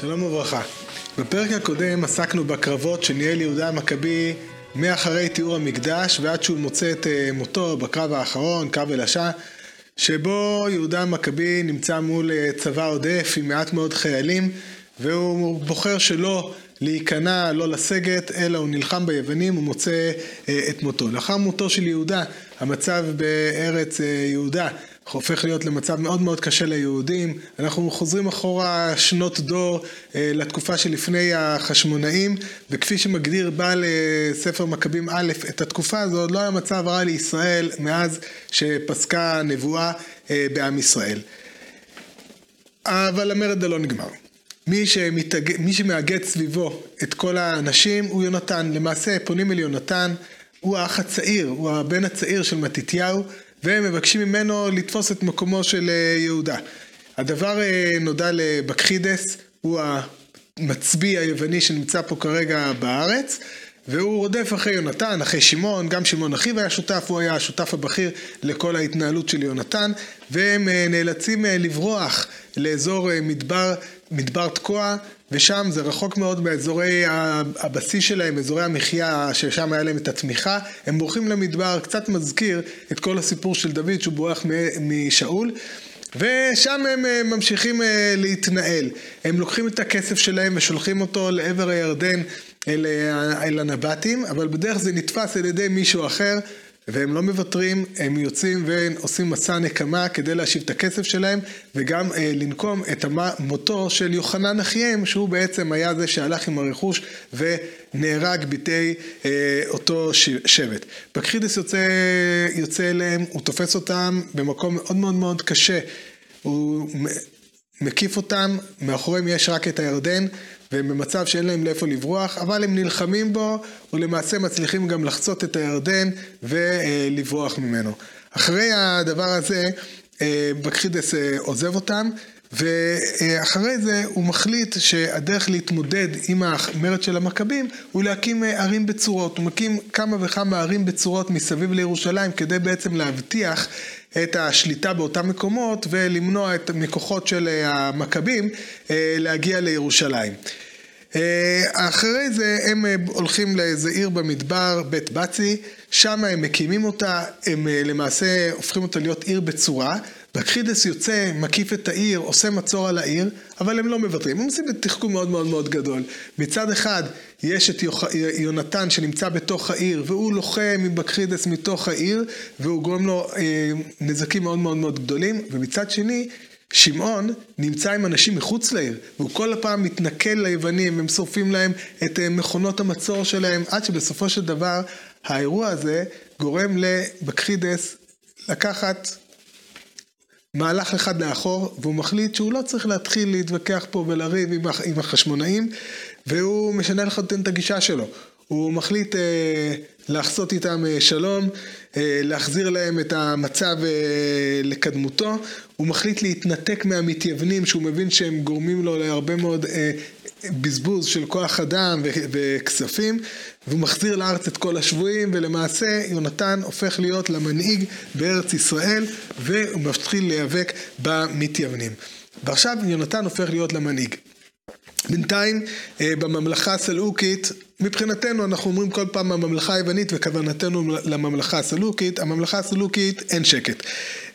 שלום וברכה. בפרק הקודם עסקנו בקרבות שניהל יהודה המכבי מאחרי תיאור המקדש ועד שהוא מוצא את אה, מותו בקרב האחרון, קרב אלשה, שבו יהודה המכבי נמצא מול אה, צבא עודף עם מעט מאוד חיילים והוא בוחר שלא להיכנע, לא לסגת, אלא הוא נלחם ביוונים, הוא מוצא אה, את מותו. לאחר מותו של יהודה, המצב בארץ יהודה הופך להיות למצב מאוד מאוד קשה ליהודים. אנחנו חוזרים אחורה שנות דור אה, לתקופה שלפני החשמונאים, וכפי שמגדיר בעל אה, ספר מכבים א' את התקופה הזאת, לא היה מצב רע לישראל מאז שפסקה הנבואה אה, בעם ישראל. אבל המרד לא נגמר. מי, שמתאג... מי שמאגד סביבו את כל האנשים הוא יונתן. למעשה פונים אל יונתן, הוא האח הצעיר, הוא הבן הצעיר של מתתיהו. והם מבקשים ממנו לתפוס את מקומו של אה, יהודה. הדבר אה, נודע לבקחידס, הוא המצביא היווני שנמצא פה כרגע בארץ, והוא רודף אחרי יונתן, אחרי שמעון, גם שמעון אחיו היה שותף, הוא היה השותף הבכיר לכל ההתנהלות של יונתן, והם אה, נאלצים לברוח לאזור מדבר, מדבר תקוע, ושם זה רחוק מאוד מאזורי הבסיס שלהם, אזורי המחיה, ששם היה להם את התמיכה, הם בורחים למדבר, קצת מזכיר את כל הסיפור של דוד שהוא בורח משאול. ושם הם אה, ממשיכים אה, להתנהל. הם לוקחים את הכסף שלהם ושולחים אותו לעבר הירדן אל, אה, אל הנבטים, אבל בדרך זה נתפס על ידי מישהו אחר, והם לא מוותרים, הם יוצאים ועושים מסע נקמה כדי להשיב את הכסף שלהם וגם אה, לנקום את מותו של יוחנן אחיהם שהוא בעצם היה זה שהלך עם הרכוש ונהרג בידי אה, אותו שבט. בקחידס יוצא, יוצא אליהם, הוא תופס אותם במקום מאוד מאוד מאוד קשה. הוא מקיף אותם, מאחוריהם יש רק את הירדן, והם במצב שאין להם לאיפה לברוח, אבל הם נלחמים בו, ולמעשה מצליחים גם לחצות את הירדן ולברוח ממנו. אחרי הדבר הזה, אה, בקחידס אה, עוזב אותם, ואחרי זה הוא מחליט שהדרך להתמודד עם המרד של המכבים הוא להקים אה, ערים בצורות. הוא מקים כמה וכמה ערים בצורות מסביב לירושלים כדי בעצם להבטיח את השליטה באותם מקומות ולמנוע את מכוחות של אה, המכבים אה, להגיע לירושלים. אה, אחרי זה הם הולכים לאיזה עיר במדבר, בית בצי, שם הם מקימים אותה, הם למעשה הופכים אותה להיות עיר בצורה. בקחידס יוצא, מקיף את העיר, עושה מצור על העיר, אבל הם לא מוותרים, הם עושים בתחכום מאוד מאוד מאוד גדול. מצד אחד יש את יוח... יונתן שנמצא בתוך העיר, והוא לוחם עם בקחידס מתוך העיר, והוא גורם לו אה, נזקים מאוד מאוד מאוד גדולים, ומצד שני, שמעון נמצא עם אנשים מחוץ לעיר, והוא כל הפעם מתנכל ליוונים, הם שורפים להם את אה, מכונות המצור שלהם, עד שבסופו של דבר האירוע הזה גורם לבקחידס לקחת מהלך אחד לאחור, והוא מחליט שהוא לא צריך להתחיל להתווכח פה ולריב עם החשמונאים, והוא משנה לחלוטין את הגישה שלו. הוא מחליט אה, לעשות איתם אה, שלום, אה, להחזיר להם את המצב אה, לקדמותו, הוא מחליט להתנתק מהמתייוונים שהוא מבין שהם גורמים לו להרבה מאוד אה, בזבוז של כוח אדם וכספים, והוא מחזיר לארץ את כל השבויים, ולמעשה יונתן הופך להיות למנהיג בארץ ישראל, והוא מתחיל להיאבק במתייוונים. ועכשיו יונתן הופך להיות למנהיג. בינתיים אה, בממלכה הסלעוקית, מבחינתנו אנחנו אומרים כל פעם הממלכה היוונית וכוונתנו לממלכה הסלעוקית, הממלכה הסלעוקית אין שקט.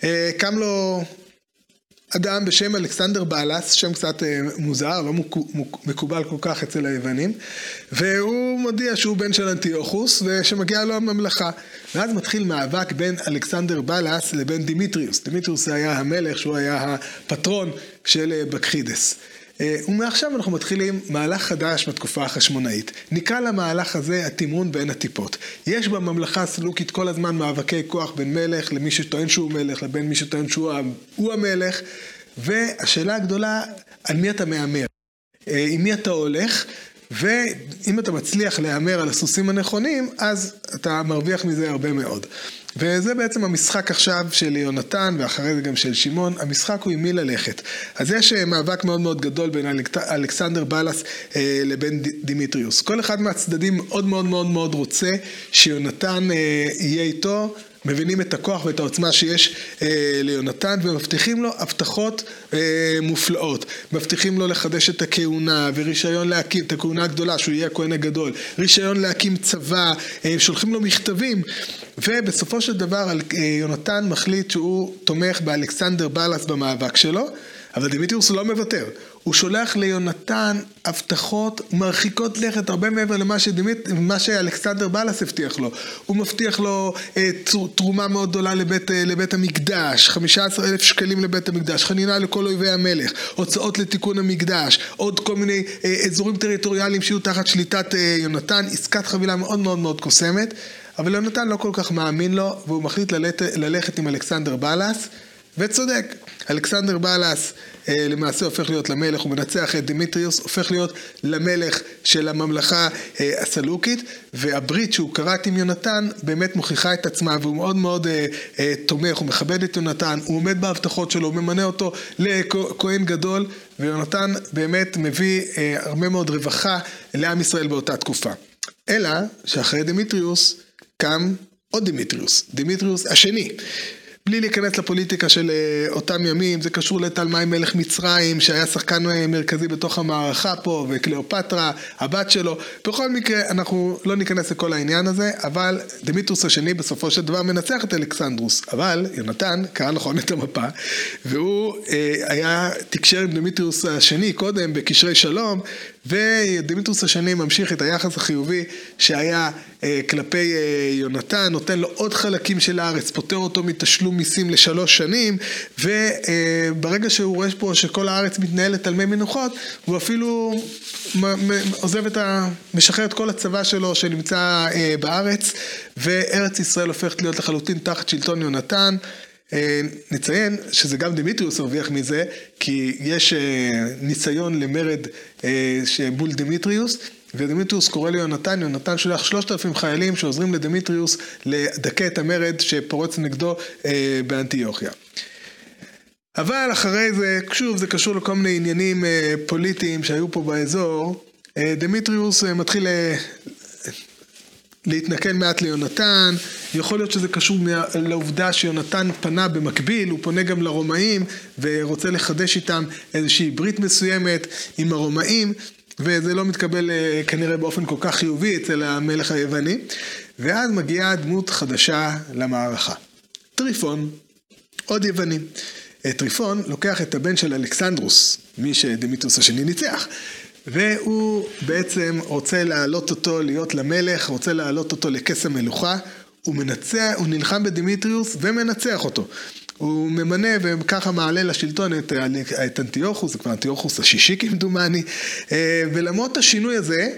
אה, קם לו אדם בשם אלכסנדר בלס, שם קצת אה, מוזר, לא מקובל כל כך אצל היוונים, והוא מודיע שהוא בן של אנטיוכוס ושמגיע לו הממלכה. ואז מתחיל מאבק בין אלכסנדר בלס לבין דימיטריוס. דימיטריוס היה המלך שהוא היה הפטרון של אה, בקכידס. אה, ומעכשיו אנחנו מתחילים מהלך חדש בתקופה החשמונאית. נקרא למהלך הזה התמרון בין הטיפות. יש בממלכה הסלוקית כל הזמן מאבקי כוח בין מלך למי שטוען שהוא מלך לבין מי שטוען שהוא המלך, והשאלה הגדולה, על מי אתה מהמר? אה, עם מי אתה הולך? ואם אתה מצליח להמר על הסוסים הנכונים, אז אתה מרוויח מזה הרבה מאוד. וזה בעצם המשחק עכשיו של יונתן, ואחרי זה גם של שמעון, המשחק הוא עם מי ללכת. אז יש אה, מאבק מאוד מאוד גדול בין. אלכסנדר בלס אה, לבין דימיטריוס. כל אחד מהצדדים מאוד מאוד מאוד מאוד רוצה שיונתן אה, יהיה איתו. מבינים את הכוח ואת העוצמה שיש אה, ליונתן ומבטיחים לו הבטחות אה, מופלאות. מבטיחים לו לחדש את הכהונה ורישיון להקים את הכהונה הגדולה שהוא יהיה הכהן הגדול, רישיון להקים צבא, אה, שולחים לו מכתבים ובסופו של דבר אה, יונתן מחליט שהוא תומך באלכסנדר בלס במאבק שלו אבל דמיטריוס לא מוותר. הוא שולח ליונתן הבטחות מרחיקות לכת, הרבה מעבר למה שדמיט... שאלכסנדר בלס הבטיח לו. הוא מבטיח לו אה, תרומה מאוד גדולה לבית, אה, לבית המקדש, 15 אלף שקלים לבית המקדש, חנינה לכל אויבי המלך, הוצאות לתיקון המקדש, עוד כל מיני אה, אזורים טריטוריאליים שיהיו תחת שליטת אה, יונתן, עסקת חבילה מאוד מאוד מאוד קוסמת, אבל יונתן לא כל כך מאמין לו, והוא מחליט ללכת, ללכת עם אלכסנדר בלס. וצודק, אלכסנדר בלס אה, למעשה הופך להיות למלך, הוא מנצח את דמיטריוס, הופך להיות למלך של הממלכה אה, הסלוקית, והברית שהוא כרת עם יונתן באמת מוכיחה את עצמה, והוא מאוד מאוד אה, תומך, הוא מכבד את יונתן, הוא עומד בהבטחות שלו, הוא ממנה אותו לכהן גדול, ויונתן באמת מביא הרבה מאוד רווחה לעם ישראל באותה תקופה. אלא שאחרי דמיטריוס קם עוד דמיטריוס, דמיטריוס השני. בלי להיכנס לפוליטיקה של אה, אותם ימים, זה קשור לטלמי מלך מצרים, שהיה שחקן אה, מרכזי בתוך המערכה פה, וקליאופטרה, הבת שלו. בכל מקרה, אנחנו לא ניכנס לכל העניין הזה, אבל דמיטרוס השני בסופו של דבר מנצח את אלכסנדרוס. אבל יונתן קרא נכון את המפה, והוא אה, היה, תקשר עם דמיטרוס השני קודם בקשרי שלום, ודמיטרוס השני ממשיך את היחס החיובי שהיה אה, כלפי אה, יונתן, נותן לו עוד חלקים של הארץ, פוטר אותו מתשלום מיסים לשלוש שנים, וברגע שהוא רואה פה שכל הארץ מתנהלת על מי מנוחות, הוא אפילו עוזב את ה... משחרר את כל הצבא שלו שנמצא אה, בארץ, וארץ ישראל הופכת להיות לחלוטין תחת שלטון יונתן. נציין שזה גם דמיטריוס הרוויח מזה, כי יש ניסיון למרד מול דמיטריוס, ודמיטריוס קורא ליונתן, יונתן שולח שלושת אלפים חיילים שעוזרים לדמיטריוס לדכא את המרד שפורץ נגדו אה, באנטיוכיה. אבל אחרי זה, שוב, זה קשור לכל מיני עניינים אה, פוליטיים שהיו פה באזור, אה, דמיטריוס אה, מתחיל אה, להתנכל מעט ליונתן, יכול להיות שזה קשור לעובדה שיונתן פנה במקביל, הוא פונה גם לרומאים ורוצה לחדש איתם איזושהי ברית מסוימת עם הרומאים, וזה לא מתקבל אה, כנראה באופן כל כך חיובי אצל המלך היווני, ואז מגיעה דמות חדשה למערכה. טריפון, עוד יווני. אה, טריפון לוקח את הבן של אלכסנדרוס, מי שדמיטריוס השני ניצח, והוא בעצם רוצה להעלות אותו להיות למלך, רוצה להעלות אותו לכס המלוכה, הוא מנצח, הוא נלחם בדמיטריוס ומנצח אותו. הוא ממנה וככה מעלה לשלטון את, את אנטיוכוס, זה כבר אנטיוכוס השישי כמדומני, אה, ולמרות השינוי הזה,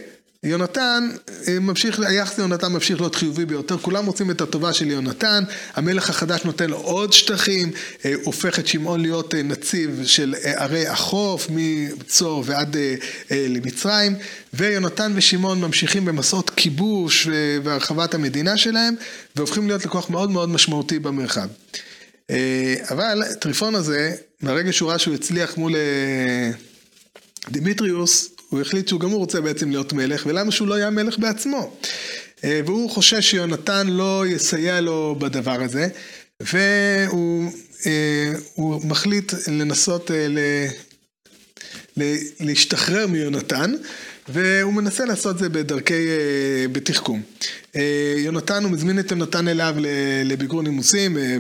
יונתן אה, ממשיך, היחס ליונתן ממשיך להיות חיובי ביותר, כולם רוצים את הטובה של יונתן, המלך החדש נותן לו עוד שטחים, אה, הופך את שמעון להיות נציב של ערי החוף, מצור ועד למצרים, ויונתן ושמעון ממשיכים במסעות כיבוש והרחבת המדינה שלהם, והופכים להיות לקוח מאוד מאוד משמעותי במרחב. אה, אבל טריפון הזה, מהרגע שהוא ראה שהוא הצליח מול אה, דימיטריוס, הוא החליט שהוא גם הוא רוצה בעצם להיות מלך, ולמה שהוא לא יהיה מלך בעצמו. אה, והוא חושש שיונתן לא יסייע לו בדבר הזה, והוא מחליט לנסות ל... להשתחרר מיונתן, והוא מנסה לעשות את זה בדרכי, בתחכום. אה, יונתן, הוא מזמין את יונתן אליו לביקור נימוסים אה,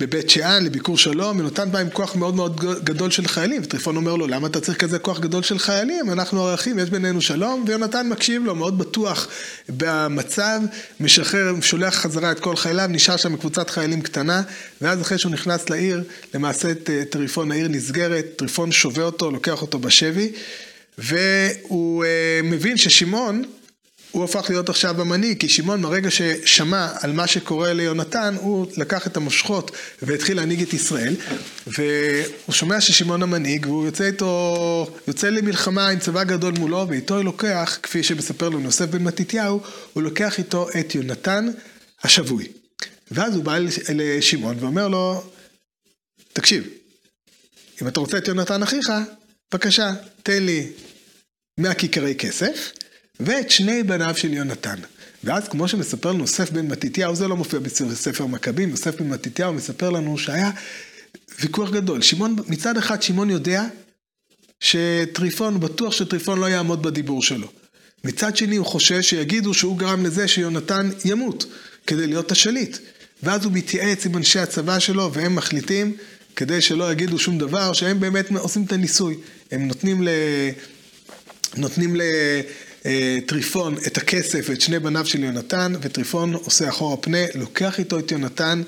בבית שאן, לביקור שלום, יונתן בא עם כוח מאוד מאוד גדול של חיילים, וטריפון אומר לו, למה אתה צריך כזה כוח גדול של חיילים? אנחנו אחים, יש בינינו שלום, ויונתן מקשיב לו, מאוד בטוח במצב, משחרר, שולח חזרה את כל חייליו, נשאר שם קבוצת חיילים קטנה, ואז אחרי שהוא נכנס לעיר, למעשה טריפון, העיר נסגרת, טריפון שובה אותו, לוקח אותו בשבי, והוא אה, מבין ששמעון, הוא הפך להיות עכשיו המנהיג, כי שמעון ברגע ששמע על מה שקורה ליונתן, הוא לקח את המושכות והתחיל להנהיג את ישראל, והוא שומע ששמעון המנהיג, והוא יוצא איתו, יוצא למלחמה עם צבא גדול מולו, ואיתו הוא לוקח, כפי שמספר לו יוסף בן מתתיהו, הוא לוקח איתו את יונתן השבוי. ואז הוא בא לשמעון ואומר לו, תקשיב, אם אתה רוצה את יונתן אחיך, בבקשה, תן לי 100 כיכרי כסף. ואת שני בניו של יונתן. ואז כמו שמספר לנו יוסף בן מתתיהו, זה לא מופיע בספר מכבים, יוסף בן מתתיהו מספר לנו שהיה ויכוח גדול. שמעון, מצד אחד שמעון יודע שטריפון, בטוח שטריפון לא יעמוד בדיבור שלו. מצד שני הוא חושש שיגידו שהוא גרם לזה שיונתן ימות כדי להיות השליט. ואז הוא מתייעץ עם אנשי הצבא שלו והם מחליטים כדי שלא יגידו שום דבר, שהם באמת עושים את הניסוי. הם נותנים ל... נותנים לטריפון את הכסף ואת שני בניו של יונתן, וטריפון עושה אחורה פנה, לוקח איתו את יונתן,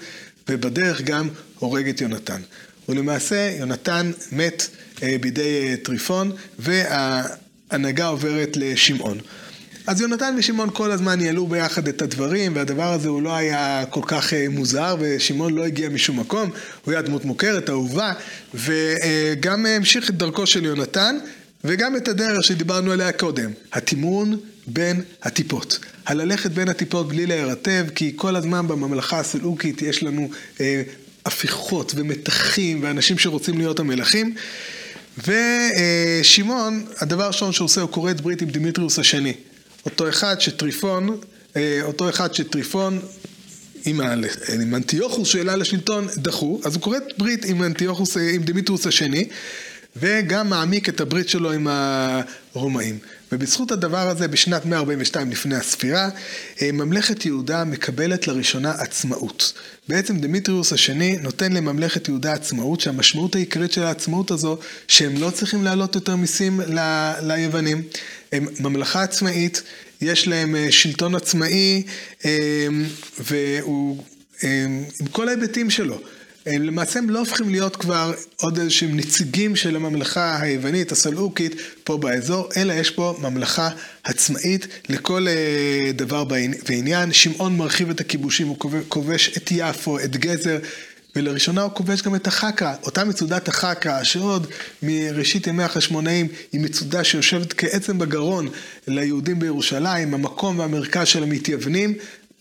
ובדרך גם הורג את יונתן. ולמעשה יונתן מת אה, בידי אה, טריפון, וההנהגה עוברת לשמעון. אז יונתן ושמעון כל הזמן ניהלו ביחד את הדברים, והדבר הזה הוא לא היה כל כך אה, מוזר, ושמעון לא הגיע משום מקום, הוא היה דמות מוכרת, אהובה, וגם המשיך את דרכו של יונתן, וגם את הדרך שדיברנו עליה קודם, התמרון בין הטיפות. הללכת בין הטיפות בלי להירטב, כי כל הזמן בממלכה הסלוקית יש לנו אה, הפיכות ומתחים ואנשים שרוצים להיות המלכים. ושמעון, הדבר הראשון שהוא עושה, הוא כורת ברית עם דמיטריוס השני. אותו אחד שטריפון, אה, אותו אחד שטריפון עם, עם אנטיוכוס שעלה לשלטון הדיחו, אז הוא כורת ברית עם אנטיוכוס, אה, עם דמיטריוס השני, וגם מעמיק את הברית שלו עם הרומאים. ובזכות הדבר הזה, בשנת 142 לפני הספירה, אה, ממלכת יהודה מקבלת לראשונה עצמאות. בעצם דמיטריוס השני נותן לממלכת יהודה עצמאות, שהמשמעות העיקרית של העצמאות הזו, שהם לא צריכים להעלות יותר מיסים ל- ליוונים. הם ממלכה עצמאית, יש להם אה, שלטון עצמאי, אה, והוא עם כל ההיבטים שלו. הם למעשה הם לא הופכים להיות כבר עוד איזשהם נציגים של הממלכה היוונית, הסלעוקית, פה באזור, אלא יש פה ממלכה עצמאית לכל אה, דבר ועניין. שמעון מרחיב את הכיבושים, הוא כובש את יפו, את גזר. ולראשונה הוא כובש גם את החקרא, אותה מצודת החקרא, שעוד מראשית ימי החשמונאים היא מצודה שיושבת כעצם בגרון ליהודים בירושלים, המקום והמרכז של המתייוונים,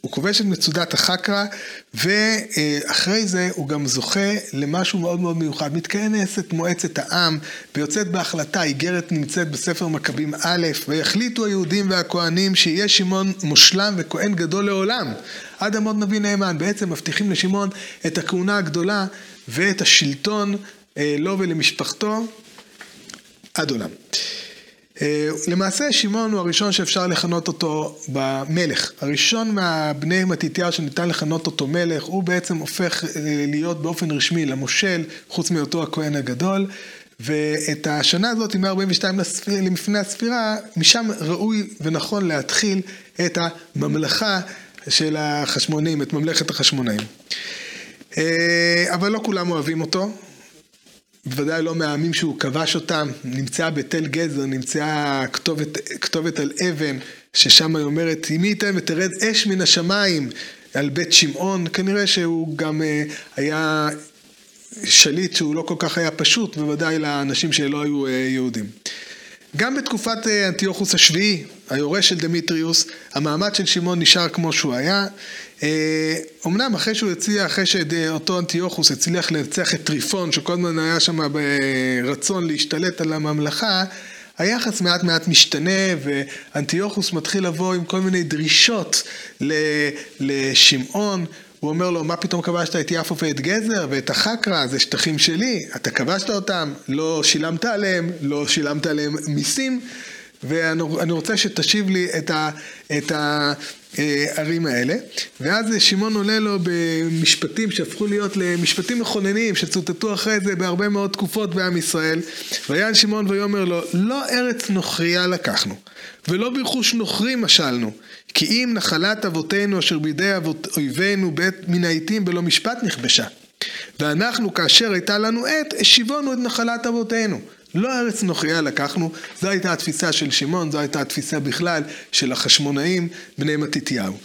הוא כובש את מצודת החקרא, ואחרי זה הוא גם זוכה למשהו מאוד מאוד מיוחד. מתכנסת מועצת העם, ויוצאת בהחלטה, איגרת נמצאת בספר מכבים א', ויחליטו היהודים והכהנים שיהיה שמעון מושלם וכהן גדול לעולם. עד עמוד נביא נאמן. בעצם מבטיחים לשמעון את הכהונה הגדולה ואת השלטון אה, לו ולמשפחתו עד עולם. אה, למעשה שמעון הוא הראשון שאפשר לכנות אותו במלך. הראשון מהבני מתתיהו שניתן לכנות אותו מלך, הוא בעצם הופך אה, להיות באופן רשמי למושל, חוץ מהיותו הכהן הגדול. ואת השנה הזאת, 142 לפני הספירה, משם ראוי ונכון להתחיל את הממלכה של החשמונאים, את ממלכת החשמונאים. אה, אבל לא כולם אוהבים אותו, בוודאי לא מהעמים שהוא כבש אותם, נמצאה בתל גזר, נמצאה כתובת, כתובת על אבן, ששם היא אומרת, אם מי ייתן ותרד אש מן השמיים על בית שמעון, כנראה שהוא גם אה, היה שליט שהוא לא כל כך היה פשוט, בוודאי לאנשים שלא היו אה, יהודים. גם בתקופת אה, אנטיוכוס השביעי, היורש של דמיטריוס, המעמד של שמעון נשאר כמו שהוא היה. אמנם אחרי שהוא הצליח, אחרי שאותו אנטיוכוס הצליח לנצח את טריפון, שכל הזמן היה שם ברצון להשתלט על הממלכה, היחס מעט מעט משתנה ואנטיוכוס מתחיל לבוא עם כל מיני דרישות לשמעון. הוא אומר לו, מה פתאום כבשת את יפו ואת גזר ואת החקרא, זה שטחים שלי, אתה כבשת אותם, לא שילמת עליהם, לא שילמת עליהם מיסים, ואני רוצה שתשיב לי את, ה, את הערים האלה. ואז שמעון עולה לו במשפטים שהפכו להיות למשפטים מכוננים, שצוטטו אחרי זה בהרבה מאוד תקופות בעם ישראל. ויען שמעון ויאמר לו, לא ארץ נוכריה לקחנו, ולא ברכוש נוכרי משלנו. כי אם נחלת אבותינו אשר בידי אבות אויבינו בעת מן העיתים בלא משפט נכבשה. ואנחנו כאשר הייתה לנו עת, השיבונו את נחלת אבותינו. לא ארץ נוכריה לקחנו, זו הייתה התפיסה של שמעון, זו הייתה התפיסה בכלל של החשמונאים, בני מתתיהו.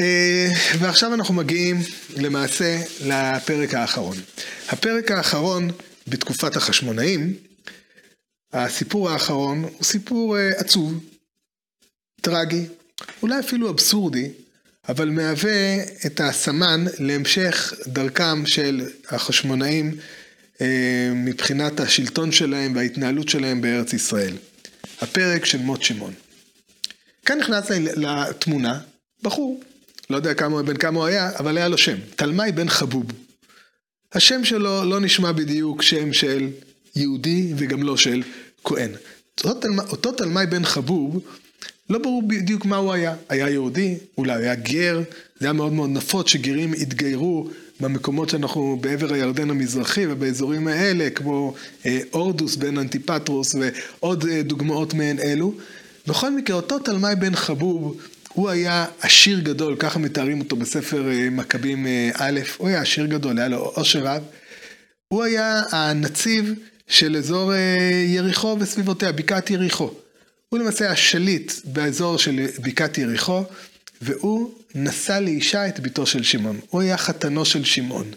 אה, ועכשיו אנחנו מגיעים למעשה לפרק האחרון. הפרק האחרון בתקופת החשמונאים, הסיפור האחרון הוא סיפור אה, עצוב, טרגי, אולי אפילו אבסורדי, אבל מהווה את הסמן להמשך דרכם של החשמונאים מבחינת השלטון שלהם וההתנהלות שלהם בארץ ישראל. הפרק של מות שמעון. כאן נכנס לתמונה בחור, לא יודע כמה, בין כמה הוא היה, אבל היה לו שם, תלמי בן חבוב. השם שלו לא נשמע בדיוק שם של יהודי וגם לא של כהן. אותו תלמי בן חבוב, לא ברור בדיוק מה הוא היה. היה יהודי, אולי היה גר, זה היה מאוד מאוד נפוץ שגרים התגיירו במקומות שאנחנו בעבר הירדן המזרחי ובאזורים האלה, כמו אה, אורדוס בן אנטיפטרוס ועוד אה, דוגמאות מעין אלו. בכל מקרה, אותו תלמי בן חבוב, הוא היה עשיר גדול, ככה מתארים אותו בספר אה, מכבים א', הוא היה עשיר גדול, היה לו עושר רב. הוא היה הנציב של אזור יריחו וסביבותיה, בקעת יריחו. הוא למעשה השליט באזור של בקעת יריחו, והוא נשא לאישה את ביתו של שמעון. הוא היה חתנו של שמעון.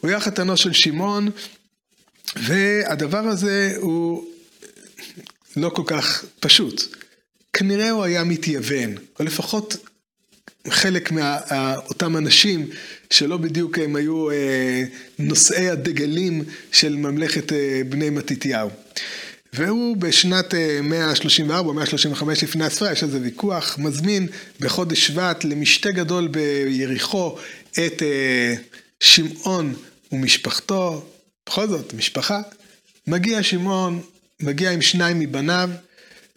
הוא היה חתנו של שמעון, והדבר הזה הוא לא כל כך פשוט. כנראה הוא היה מתייוון, או לפחות חלק מאותם אנשים שלא בדיוק הם היו אה, נושאי הדגלים של ממלכת אה, בני מתתיהו. והוא בשנת 134 או 135 לפני הספירה, יש על זה ויכוח, מזמין בחודש שבט למשתה גדול ביריחו את אה, שמעון ומשפחתו, בכל זאת, משפחה. מגיע שמעון, מגיע עם שניים מבניו,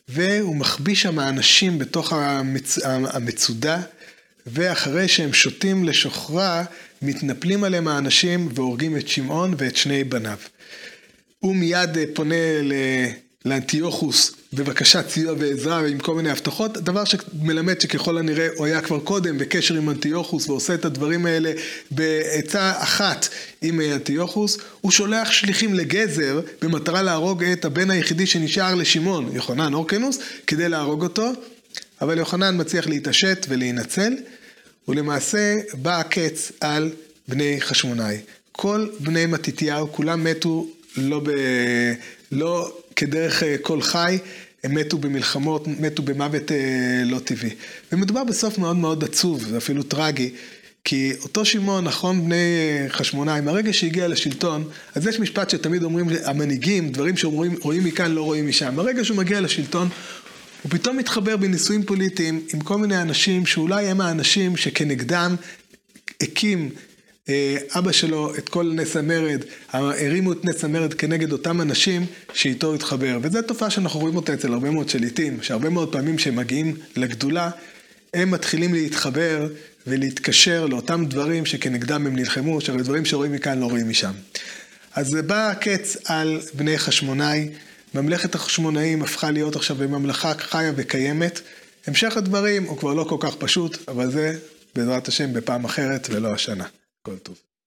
והוא מחביא שם האנשים בתוך המצ... המצודה, ואחרי שהם שותים לשוכרה, מתנפלים עליהם האנשים והורגים את שמעון ואת שני בניו. הוא מיד אה, פונה לאנטיוכוס בבקשת סיוע ועזרה ועם כל מיני הבטחות, דבר שמלמד שככל הנראה הוא היה כבר קודם בקשר עם אנטיוכוס ועושה את הדברים האלה בעצה אחת עם אנטיוכוס, הוא שולח שליחים לגזר במטרה להרוג את הבן היחידי שנשאר לשמעון, יוחנן אורקנוס, כדי להרוג אותו, אבל יוחנן מצליח להתעשת ולהינצל, ולמעשה בא הקץ על בני חשמונאי. כל בני מתתיהו, כולם מתו לא, ב, לא כדרך אה, כל חי, הם מתו במלחמות, מתו במוות אה, לא טבעי. ומדובר בסוף מאוד מאוד עצוב, ואפילו טרגי, כי אותו שמעון, נכון בני אה, חשמונאי, מהרגע שהגיע לשלטון, אז יש משפט שתמיד אומרים המנהיגים, דברים שרואים מכאן לא רואים משם. ברגע שהוא מגיע לשלטון, הוא פתאום מתחבר בנישואים פוליטיים עם כל מיני אנשים שאולי הם האנשים שכנגדם הקים אבא שלו את כל נס המרד, הרימו את נס המרד כנגד אותם אנשים שאיתו התחבר. וזו תופעה שאנחנו רואים אותה אצל הרבה מאוד שליטים, שהרבה מאוד פעמים כשהם מגיעים לגדולה, הם מתחילים להתחבר ולהתקשר לאותם דברים שכנגדם הם נלחמו, שהרי דברים שרואים מכאן לא רואים משם. אז בא הקץ על בני חשמונאי, ממלכת החשמונאים הפכה להיות עכשיו בממלכה חיה וקיימת. המשך הדברים הוא כבר לא כל כך פשוט, אבל זה בעזרת השם בפעם אחרת ולא השנה. כל טוב.